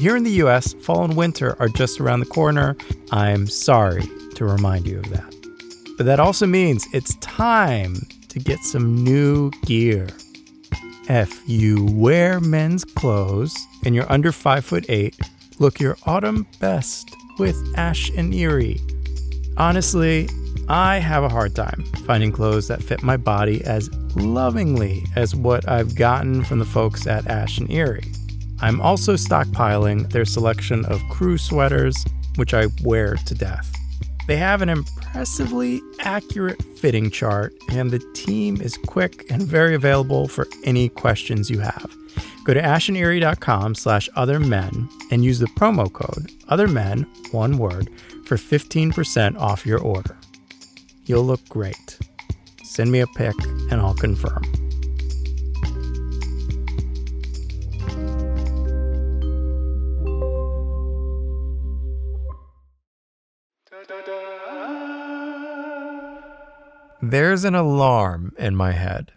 Here in the US, fall and winter are just around the corner. I'm sorry to remind you of that. But that also means it's time to get some new gear. If you wear men's clothes and you're under 5 foot 8, look your autumn best with Ash and Erie. Honestly, I have a hard time finding clothes that fit my body as lovingly as what I've gotten from the folks at Ash and Erie. I'm also stockpiling their selection of crew sweaters, which I wear to death. They have an impressively accurate fitting chart, and the team is quick and very available for any questions you have. Go to ashanderie.com slash othermen and use the promo code othermen, one word, for 15% off your order. You'll look great. Send me a pic and I'll confirm. There's an alarm in my head.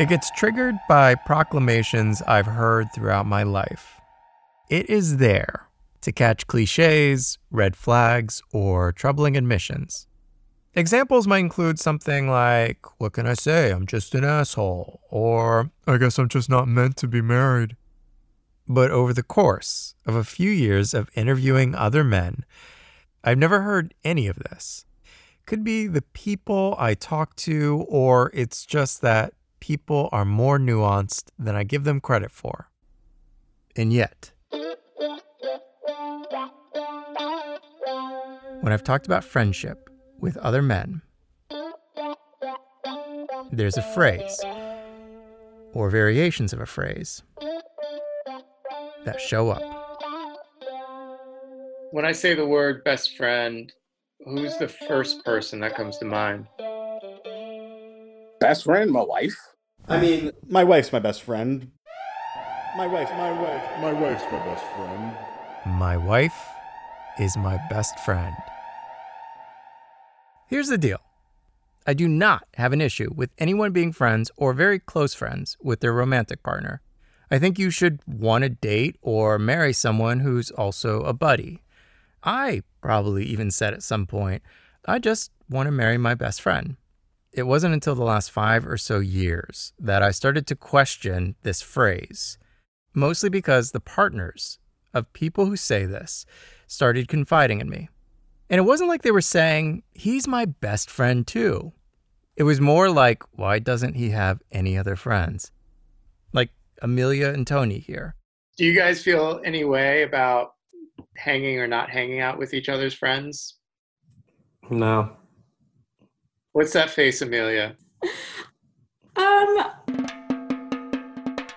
It gets triggered by proclamations I've heard throughout my life. It is there to catch cliches, red flags, or troubling admissions. Examples might include something like, What can I say? I'm just an asshole. Or, I guess I'm just not meant to be married. But over the course of a few years of interviewing other men, I've never heard any of this. Could be the people I talk to, or it's just that people are more nuanced than I give them credit for. And yet, when I've talked about friendship with other men, there's a phrase, or variations of a phrase, that show up. When I say the word best friend, who's the first person that comes to mind? Best friend, my wife. I mean, my wife's my best friend. My wife, my wife, my wife's my best friend. My wife is my best friend. Here's the deal I do not have an issue with anyone being friends or very close friends with their romantic partner. I think you should want to date or marry someone who's also a buddy. I probably even said at some point, I just want to marry my best friend. It wasn't until the last five or so years that I started to question this phrase, mostly because the partners of people who say this started confiding in me. And it wasn't like they were saying, he's my best friend too. It was more like, why doesn't he have any other friends? Like Amelia and Tony here. Do you guys feel any way about hanging or not hanging out with each other's friends? No. What's that face, Amelia? Um,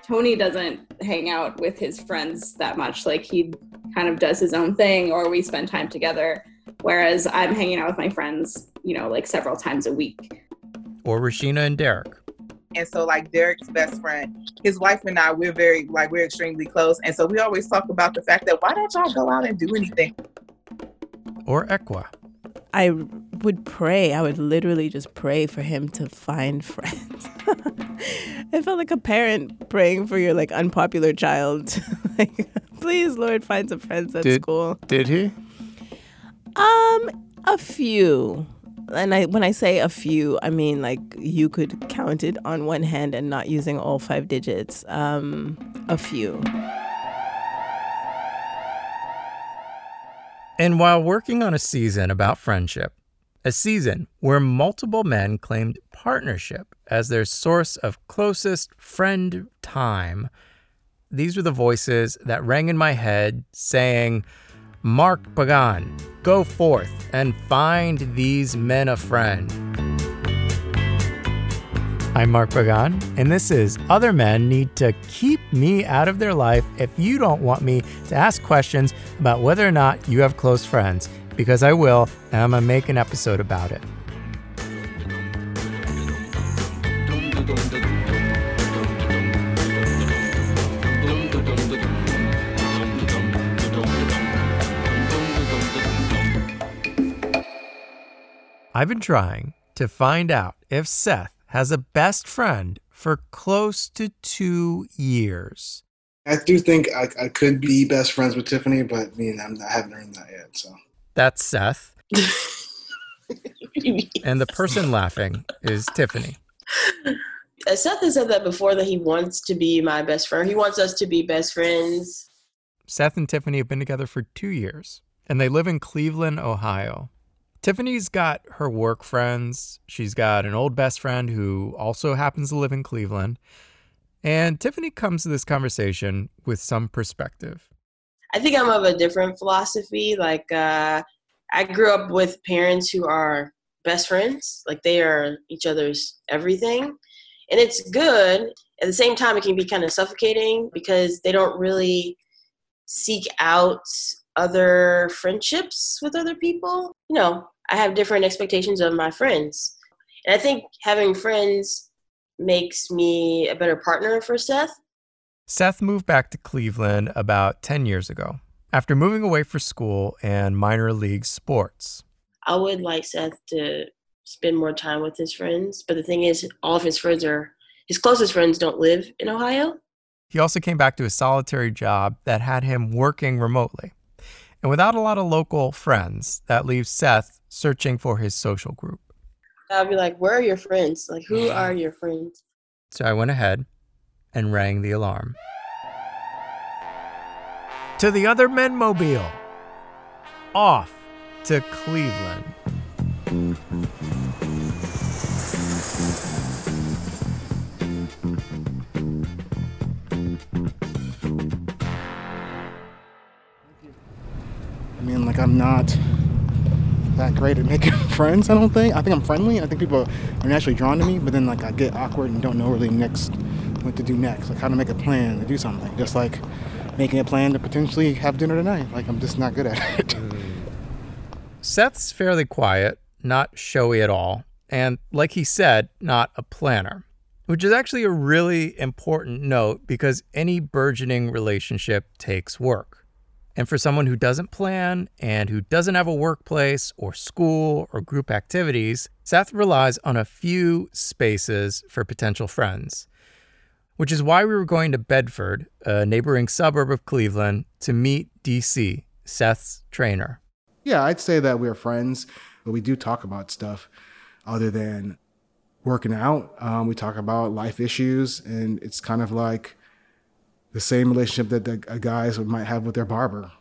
Tony doesn't hang out with his friends that much. Like he kind of does his own thing, or we spend time together. Whereas I'm hanging out with my friends, you know, like several times a week. Or Rashina and Derek. And so, like Derek's best friend, his wife and I, we're very like we're extremely close. And so we always talk about the fact that why don't y'all go out and do anything? Or Equa. I would pray. I would literally just pray for him to find friends. I felt like a parent praying for your like unpopular child. like, please, Lord, find some friends at Did- school. Did he? Um, a few. And I when I say a few, I mean like you could count it on one hand and not using all five digits. Um, a few. And while working on a season about friendship, a season where multiple men claimed partnership as their source of closest friend time, these were the voices that rang in my head saying, Mark Pagan, go forth and find these men a friend. I'm Mark Pagan, and this is Other Men Need to Keep Me Out of Their Life if you don't want me to ask questions about whether or not you have close friends, because I will, and I'm gonna make an episode about it. I've been trying to find out if Seth has a best friend for close to two years. I do think I, I could be best friends with Tiffany, but I mean, I'm, I haven't earned that yet. So That's Seth. and the person laughing is Tiffany. Uh, Seth has said that before that he wants to be my best friend. He wants us to be best friends. Seth and Tiffany have been together for two years, and they live in Cleveland, Ohio. Tiffany's got her work friends. She's got an old best friend who also happens to live in Cleveland. And Tiffany comes to this conversation with some perspective. I think I'm of a different philosophy. Like, uh, I grew up with parents who are best friends, like, they are each other's everything. And it's good. At the same time, it can be kind of suffocating because they don't really seek out other friendships with other people. You know, I have different expectations of my friends. And I think having friends makes me a better partner for Seth. Seth moved back to Cleveland about 10 years ago after moving away for school and minor league sports. I would like Seth to spend more time with his friends, but the thing is, all of his friends are his closest friends don't live in Ohio. He also came back to a solitary job that had him working remotely. And without a lot of local friends, that leaves Seth searching for his social group. I'll be like, "Where are your friends? Like, who uh-huh. are your friends?" So I went ahead and rang the alarm. To the other men mobile. Off to Cleveland. I mean, like I'm not that great at making friends. I don't think. I think I'm friendly, I think people are naturally drawn to me. But then, like, I get awkward and don't know really next what to do next. Like, how to make a plan to do something. Just like making a plan to potentially have dinner tonight. Like, I'm just not good at it. Seth's fairly quiet, not showy at all, and like he said, not a planner, which is actually a really important note because any burgeoning relationship takes work. And for someone who doesn't plan and who doesn't have a workplace or school or group activities, Seth relies on a few spaces for potential friends. Which is why we were going to Bedford, a neighboring suburb of Cleveland, to meet DC, Seth's trainer. Yeah, I'd say that we're friends, but we do talk about stuff other than working out. Um, we talk about life issues, and it's kind of like the same relationship that the guys might have with their barber.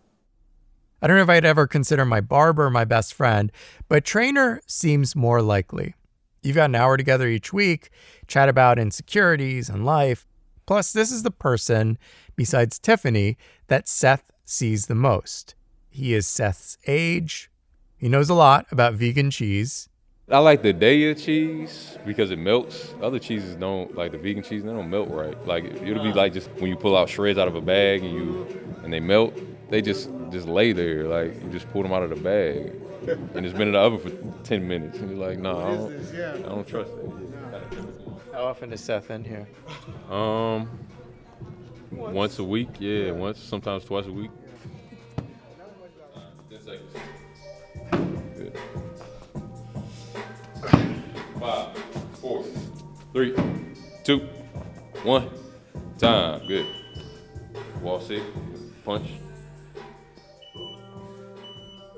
I don't know if I'd ever consider my barber my best friend, but trainer seems more likely. You've got an hour together each week, chat about insecurities and life. Plus, this is the person, besides Tiffany, that Seth sees the most. He is Seth's age. He knows a lot about vegan cheese. I like the Daiya cheese because it melts. Other cheeses don't like the vegan cheese. They don't melt right. Like it'll be like just when you pull out shreds out of a bag and you and they melt. They just just lay there. Like you just pull them out of the bag and it's been in the oven for ten minutes. And you're like, no, nah, I don't, I don't trust it. How often is Seth in here? Um, once a week. Yeah, once, sometimes twice a week. Three, two, one. Time. Good. Wall sit. Punch.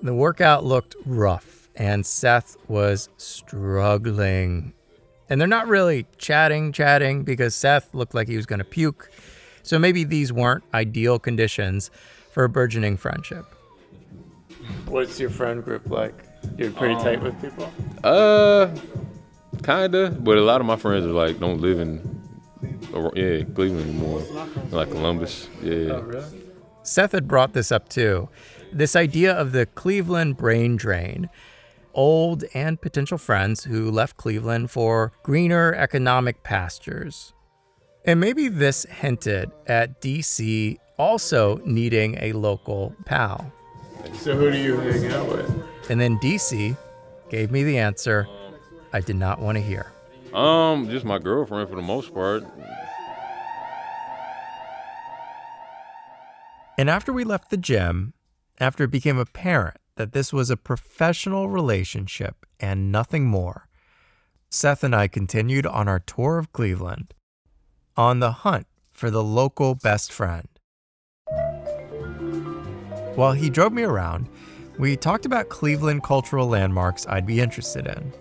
The workout looked rough, and Seth was struggling. And they're not really chatting, chatting, because Seth looked like he was going to puke. So maybe these weren't ideal conditions for a burgeoning friendship. What's your friend group like? You're pretty tight with people? Uh, kinda. But a lot of my friends are like don't live in, or- yeah, Cleveland anymore. Like Columbus. Yeah. Oh, Seth had brought this up too. This idea of the Cleveland brain drain. Old and potential friends who left Cleveland for greener economic pastures. And maybe this hinted at DC also needing a local pal. So who do you hang out with? And then DC gave me the answer I did not want to hear. Um, just my girlfriend for the most part. And after we left the gym, after it became apparent that this was a professional relationship and nothing more, Seth and I continued on our tour of Cleveland on the hunt for the local best friend. While he drove me around, we talked about Cleveland cultural landmarks I'd be interested in.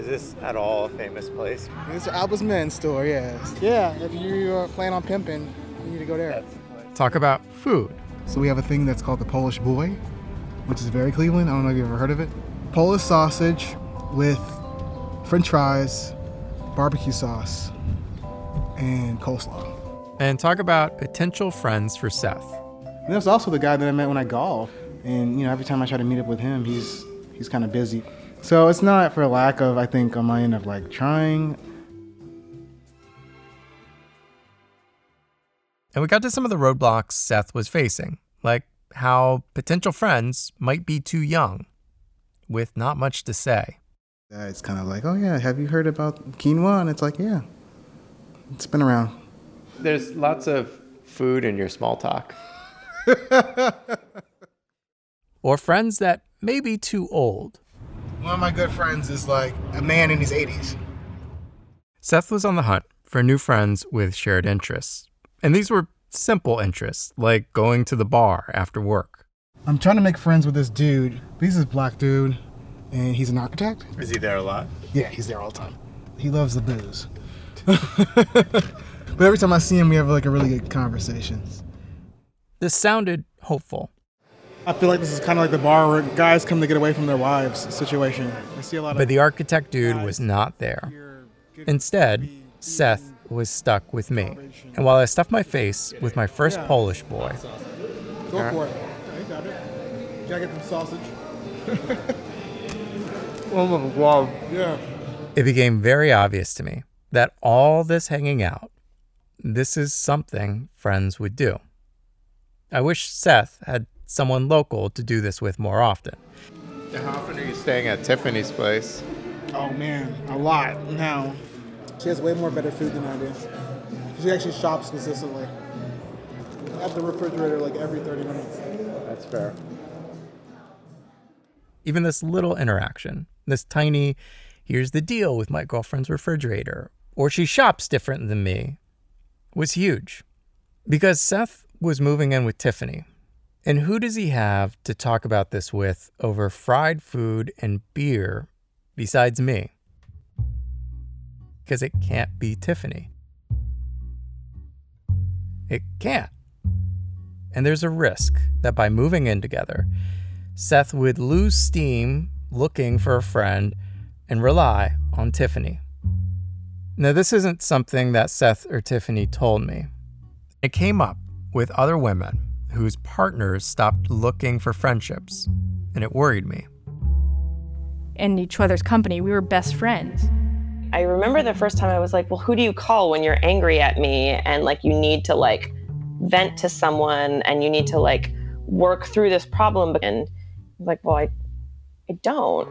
Is this at all a famous place? It's Alba's Men's store, yes. Yeah, if you uh, plan on pimping, you need to go there. Talk about food. So we have a thing that's called the Polish Boy, which is very Cleveland. I don't know if you've ever heard of it. Polish sausage with french fries, barbecue sauce, and coleslaw. And talk about potential friends for Seth. And there's also the guy that I met when I golf. And you know, every time I try to meet up with him, he's he's kind of busy. So it's not for lack of, I think, on my end of like trying. And we got to some of the roadblocks Seth was facing, like how potential friends might be too young, with not much to say. It's kind of like, oh yeah, have you heard about quinoa? And it's like, yeah, it's been around. There's lots of food in your small talk. Or friends that may be too old. One of my good friends is like a man in his 80s. Seth was on the hunt for new friends with shared interests. And these were simple interests, like going to the bar after work. I'm trying to make friends with this dude. He's this black dude, and he's an architect. Is he there a lot? Yeah, he's there all the time. He loves the booze. but every time I see him, we have like a really good conversations. This sounded hopeful. I feel like this is kind of like the bar where guys come to get away from their wives situation. I see a lot of. But the architect dude was not there. Instead, Seth was stuck with me. And while I stuffed my face with my first Polish boy, Go for it. Yeah, you got it. Gotta get some sausage. Oh my god. Yeah. it became very obvious to me that all this hanging out, this is something friends would do. I wish Seth had someone local to do this with more often. How often are you staying at Tiffany's place? Oh man, a lot now. She has way more better food than I do. She actually shops consistently. At the refrigerator like every 30 minutes. That's fair. Even this little interaction, this tiny, here's the deal with my girlfriend's refrigerator, or she shops different than me, was huge. Because Seth was moving in with Tiffany. And who does he have to talk about this with over fried food and beer besides me? Because it can't be Tiffany. It can't. And there's a risk that by moving in together, Seth would lose steam looking for a friend and rely on Tiffany. Now, this isn't something that Seth or Tiffany told me. It came up with other women whose partners stopped looking for friendships, and it worried me. in each other's company. We were best friends. I remember the first time I was like, well, who do you call when you're angry at me and like you need to like vent to someone and you need to like work through this problem? And I was like, well, I, I don't.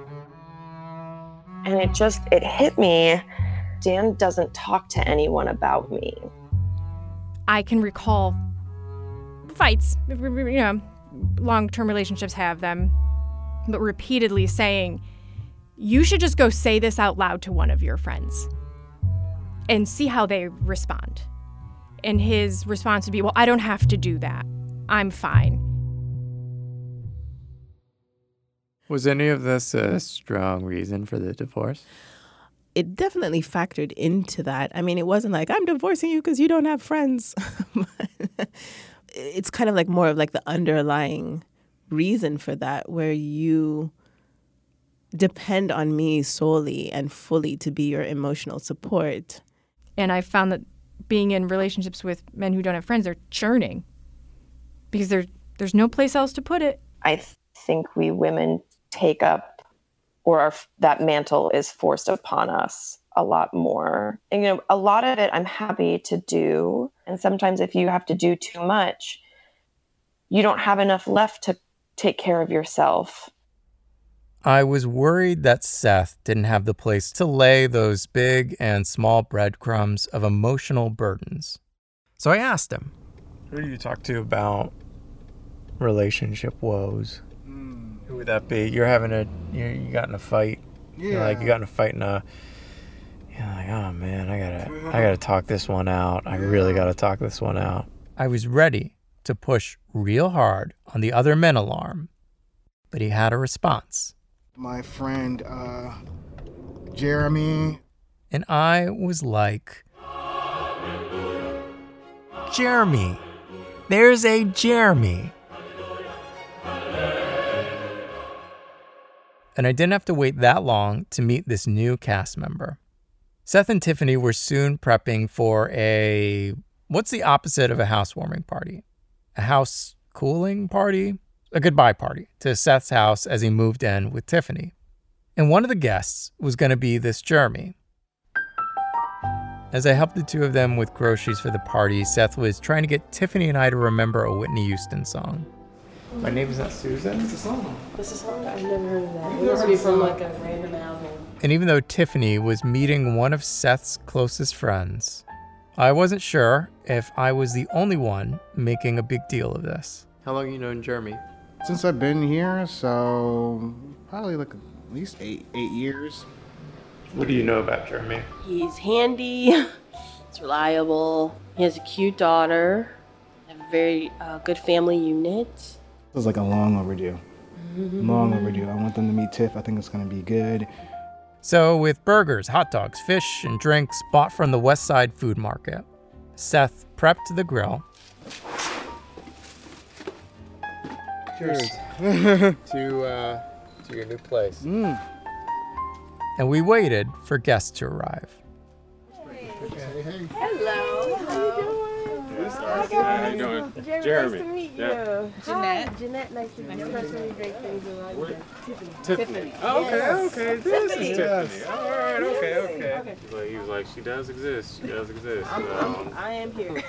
And it just, it hit me. Dan doesn't talk to anyone about me. I can recall fights, you know, long term relationships have them, but repeatedly saying, you should just go say this out loud to one of your friends and see how they respond. And his response would be, well, I don't have to do that. I'm fine. Was any of this a strong reason for the divorce? It definitely factored into that. I mean, it wasn't like, I'm divorcing you because you don't have friends. it's kind of like more of like the underlying reason for that, where you depend on me solely and fully to be your emotional support. And I found that being in relationships with men who don't have friends, they're churning because there, there's no place else to put it. I th- think we women take up or our, that mantle is forced upon us a lot more. And, you know, a lot of it I'm happy to do. And sometimes if you have to do too much, you don't have enough left to take care of yourself. I was worried that Seth didn't have the place to lay those big and small breadcrumbs of emotional burdens. So I asked him, Who do you talk to about relationship woes? Hmm. Who would that be? You're having a, you you got in a fight. You're like, you got in a fight in a, you're like, oh man, I gotta, I gotta talk this one out. I really gotta talk this one out. I was ready to push real hard on the other men alarm, but he had a response. My friend uh, Jeremy. And I was like, Jeremy. There's a Jeremy. And I didn't have to wait that long to meet this new cast member. Seth and Tiffany were soon prepping for a what's the opposite of a housewarming party? A house cooling party? A goodbye party to Seth's house as he moved in with Tiffany. And one of the guests was going to be this Jeremy. As I helped the two of them with groceries for the party, Seth was trying to get Tiffany and I to remember a Whitney Houston song. My name is not Susan. It's a song. This is song? I've never heard of that. It must be from like a random album. And even though Tiffany was meeting one of Seth's closest friends, I wasn't sure if I was the only one making a big deal of this. How long have you known Jeremy? Since I've been here, so probably like at least eight eight years. What do you know about Jeremy? He's handy. He's reliable. He has a cute daughter. A very uh, good family unit. It was like a long overdue. Long overdue. I want them to meet Tiff. I think it's gonna be good. So, with burgers, hot dogs, fish, and drinks bought from the West Side Food Market, Seth prepped the grill. Cheers. to uh, to your new place. Mm. and we waited for guests to arrive. Hello. How you doing? How you doing? Jeremy, Jeremy. Nice to meet Yeah. you. Jeanette. Jeanette, nice to meet you. Personally, great things about you. Tiffany. Oh, okay, Yes. okay. This Tiffany. is Tiffany. All right, okay, okay. Okay. But he was like, she does exist. She does exist. I'm, Um, I'm, I am here.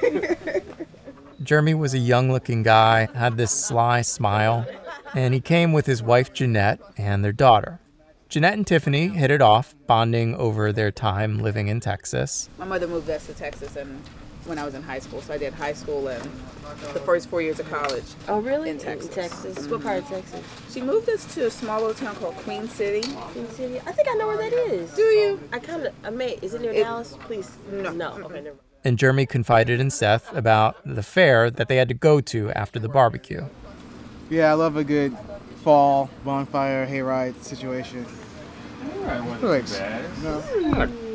Jeremy was a young looking guy, had this sly smile, and he came with his wife Jeanette and their daughter. Jeanette and Tiffany hit it off, bonding over their time living in Texas. My mother moved us to Texas and when I was in high school. So I did high school and the first four years of college. Oh, really? In Texas. Texas. What mm-hmm. part of Texas? She moved us to a small little town called Queen City. Queen City. I think I know where that is. Do you? I kind of. I may. Is it near It- Dallas? Please. No. No. Okay. Never. mind. And Jeremy confided in Seth about the fair that they had to go to after the barbecue. Yeah, I love a good fall bonfire hayride situation. Alright, wasn't too bad. No.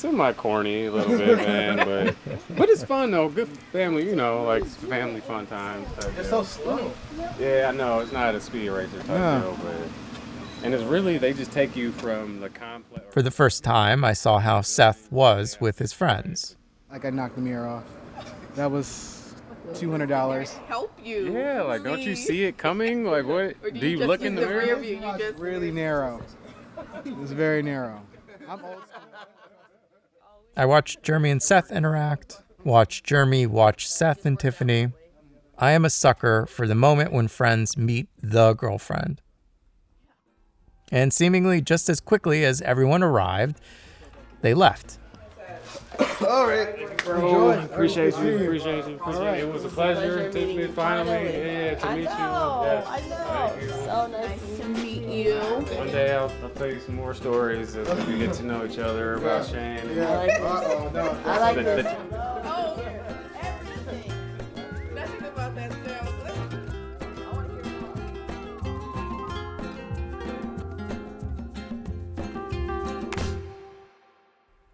It's semi corny a little bit, man, but but it's fun though. Good family, you know, like family fun times. type It's deal. so slow. Yeah, I know it's not a speed racer type Yeah. deal, but and it's really they just take you from the complex. For the first time, I saw how Seth was with his friends. Like I knocked the mirror off. That was two hundred dollars. Help you. Yeah, like don't you see it coming? Like what? Or Do you look in the mirror? rear view? You just Really narrow. It's very narrow. I'm old school. I watched Jeremy and Seth interact, watched Jeremy watch Seth and Tiffany. I am a sucker for the moment when friends meet the girlfriend. And seemingly just as quickly as everyone arrived, they left. All right. Bro, Enjoy. appreciate you, appreciate you, appreciate Alright. you. It was a pleasure, meeting Tiffany. you Finally, finally. yeah, to I meet know. you. Yes. I know. Thank you. So nice to meet you. One day I'll, I'll tell you some more stories as we get to know each other about Shane. Yeah. I like. Uh-oh, no. I like The- this. the-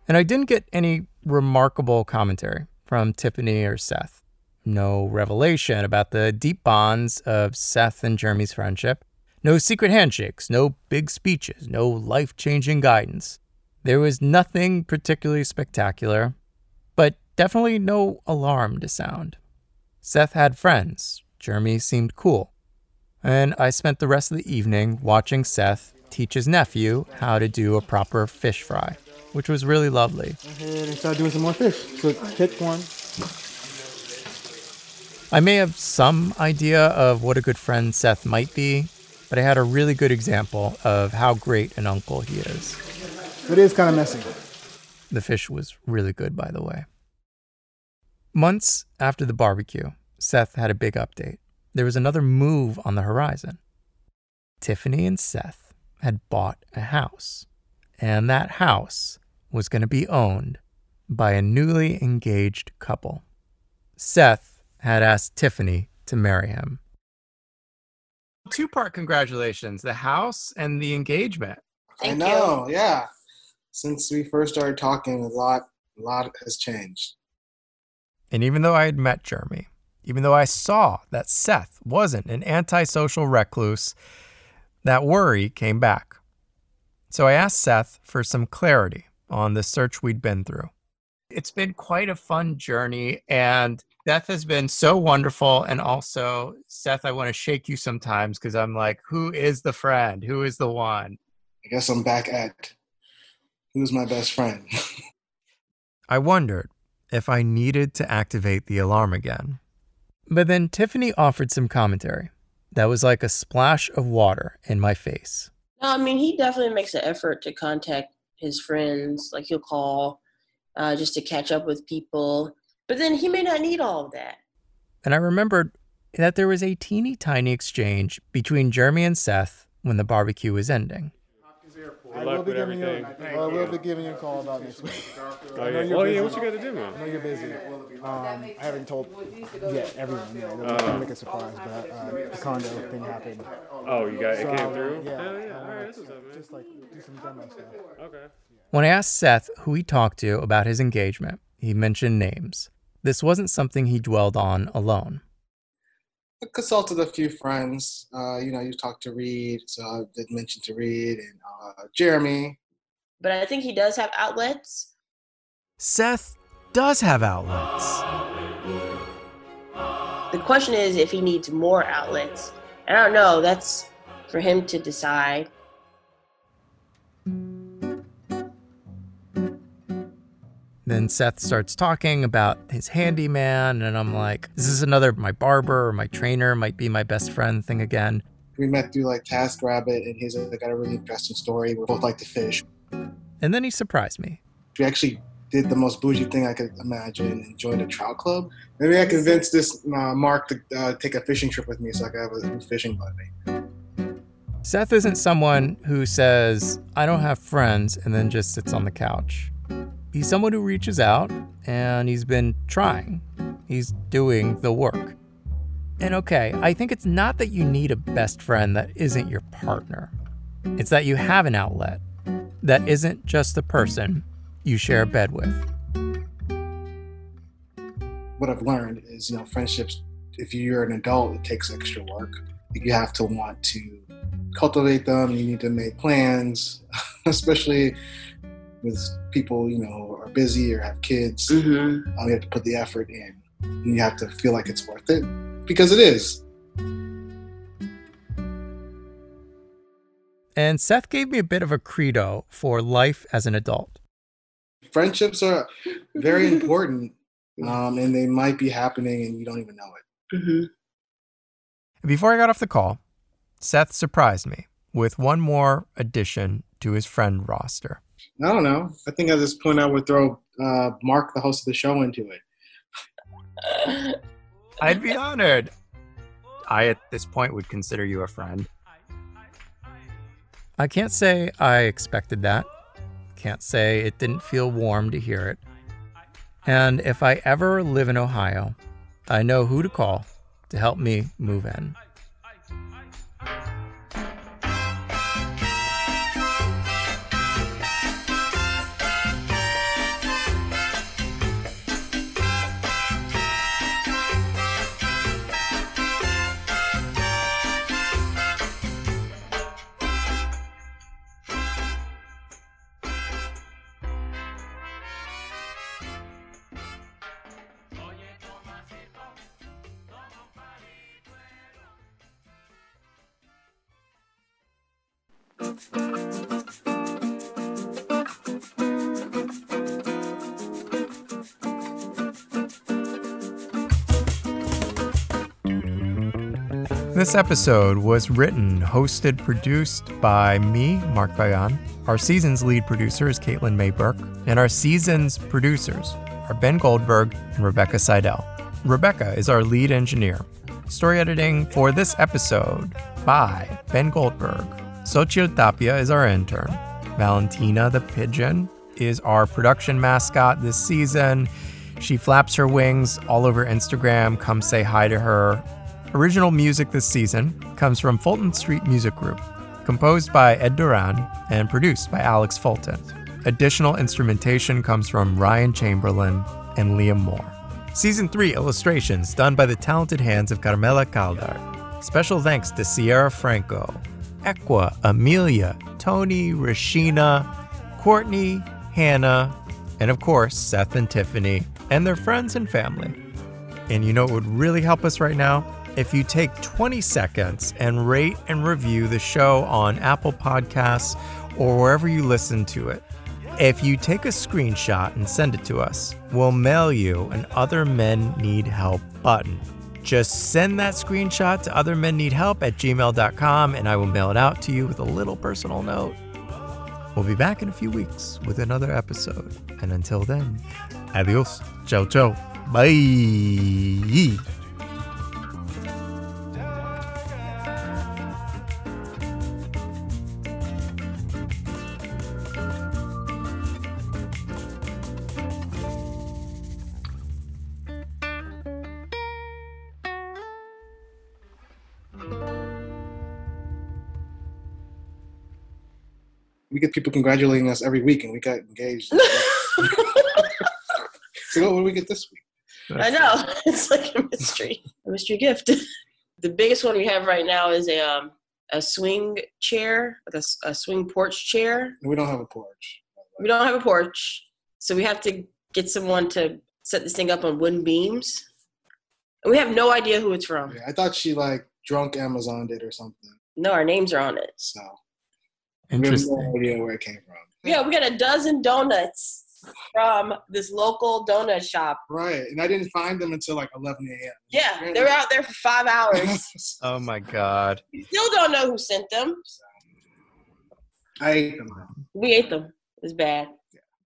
And I didn't get any remarkable commentary from Tiffany or Seth. No revelation about the deep bonds of Seth and Jeremy's friendship. No secret handshakes, no big speeches, no life changing guidance. There was nothing particularly spectacular, but definitely no alarm to sound. Seth had friends. Jeremy seemed cool. And I spent the rest of the evening watching Seth teach his nephew how to do a proper fish fry, which was really lovely. Go ahead and start doing some more fish. So pick one. I may have some idea of what a good friend Seth might be, but I had a really good example of how great an uncle he is. It is kind of messy. The fish was really good, by the way. Months after the barbecue, Seth had a big update. There was another move on the horizon. Tiffany and Seth had bought a house, and that house was going to be owned by a newly engaged couple. Seth had asked Tiffany to marry him. Two part congratulations the house and the engagement. I know, yeah. Since we first started talking, a lot, a lot has changed. And even though I had met Jeremy, even though I saw that Seth wasn't an antisocial recluse, that worry came back. So I asked Seth for some clarity on the search we'd been through. It's been quite a fun journey, and Seth has been so wonderful. And also, Seth, I want to shake you sometimes because I'm like, who is the friend? Who is the one? I guess I'm back at who's my best friend. I wondered if I needed to activate the alarm again. But then Tiffany offered some commentary that was like a splash of water in my face. No, I mean he definitely makes an effort to contact his friends. Like he'll call uh, just to catch up with people. But then he may not need all of that. And I remembered that there was a teeny tiny exchange between Jeremy and Seth when the barbecue was ending. I will be giving you. I will be giving you a call about next week. Oh, yeah. you're Oh, yeah, what you gotta do, man? I know you're busy. Um, I haven't told yet everyone. You I'm Uh. gonna make a surprise, but uh, the condo thing happened. Oh, you got- it So, came uh, through? Yeah. Hell yeah. I All wanna right, that's what's up, man. Just like do some demo stuff. Okay. When I asked Seth who he talked to about his engagement, he mentioned names. This wasn't something he dwelled on alone. I consulted a few friends. Uh, you know, you talked to Reed, so I did mention to Reed and uh, Jeremy. But I think he does have outlets. Seth does have outlets. The question is if he needs more outlets. I don't know. That's for him to decide. Then Seth starts talking about his handyman, and I'm like, this is another my barber or my trainer might be my best friend thing again? We met through like Task Rabbit, and he's like, I got a really interesting story. We both like to fish. And then he surprised me. We actually did the most bougie thing I could imagine and joined a trout club. Maybe I convinced this uh, Mark to uh, take a fishing trip with me so I could have a new fishing buddy. Seth isn't someone who says, I don't have friends, and then just sits on the couch. He's someone who reaches out and he's been trying. He's doing the work. And okay, I think it's not that you need a best friend that isn't your partner, it's that you have an outlet that isn't just the person you share a bed with. What I've learned is, you know, friendships, if you're an adult, it takes extra work. You have to want to cultivate them. You need to make plans, especially with people, you know, are busy or have kids. Mm-hmm. Um, you have to put the effort in. And you have to feel like it's worth it because it is. And Seth gave me a bit of a credo for life as an adult. Friendships are very important, um, and they might be happening and you don't even know it. Mm-hmm. Before I got off the call, Seth surprised me with one more addition to his friend roster. I don't know. I think at this point I would throw uh, Mark, the host of the show, into it. I'd be honored. I, at this point, would consider you a friend. I can't say I expected that. Can't say it didn't feel warm to hear it. And if I ever live in Ohio, I know who to call to help me move in. This episode was written, hosted, produced by me, Mark Pagan. Our season's lead producer is Caitlin May Burke, and our season's producers are Ben Goldberg and Rebecca Seidel. Rebecca is our lead engineer. Story editing for this episode by Ben Goldberg. Xochitl Tapia is our intern. Valentina the Pigeon is our production mascot this season. She flaps her wings all over Instagram. Come say hi to her. Original music this season comes from Fulton Street Music Group, composed by Ed Duran and produced by Alex Fulton. Additional instrumentation comes from Ryan Chamberlain and Liam Moore. Season 3 illustrations done by the talented hands of Carmela Caldar. Special thanks to Sierra Franco, Equa, Amelia, Tony, Rashina, Courtney, Hannah, and of course, Seth and Tiffany, and their friends and family. And you know what would really help us right now? If you take 20 seconds and rate and review the show on Apple Podcasts or wherever you listen to it. If you take a screenshot and send it to us, we'll mail you an Other Men Need Help button. Just send that screenshot to othermenneedhelp at gmail.com and I will mail it out to you with a little personal note. We'll be back in a few weeks with another episode. And until then, adios. Ciao, ciao. Bye. We get people congratulating us every week, and we got engaged. so what do we get this week? I know. It's like a mystery. A mystery gift. the biggest one we have right now is a um a swing chair, like a, s- a swing porch chair. We don't have a porch. We don't have a porch, so we have to get someone to set this thing up on wooden beams. And we have no idea who it's from. Yeah, I thought she like drunk Amazoned it or something. No, our names are on it. So we have Interesting. no idea where it came from. Yeah, we got a dozen donuts from this local donut shop. Right, and I didn't find them until like 11 a.m. Yeah, they were out there for five hours. Oh my God. You still don't know who sent them. I ate them. We ate them. It's bad.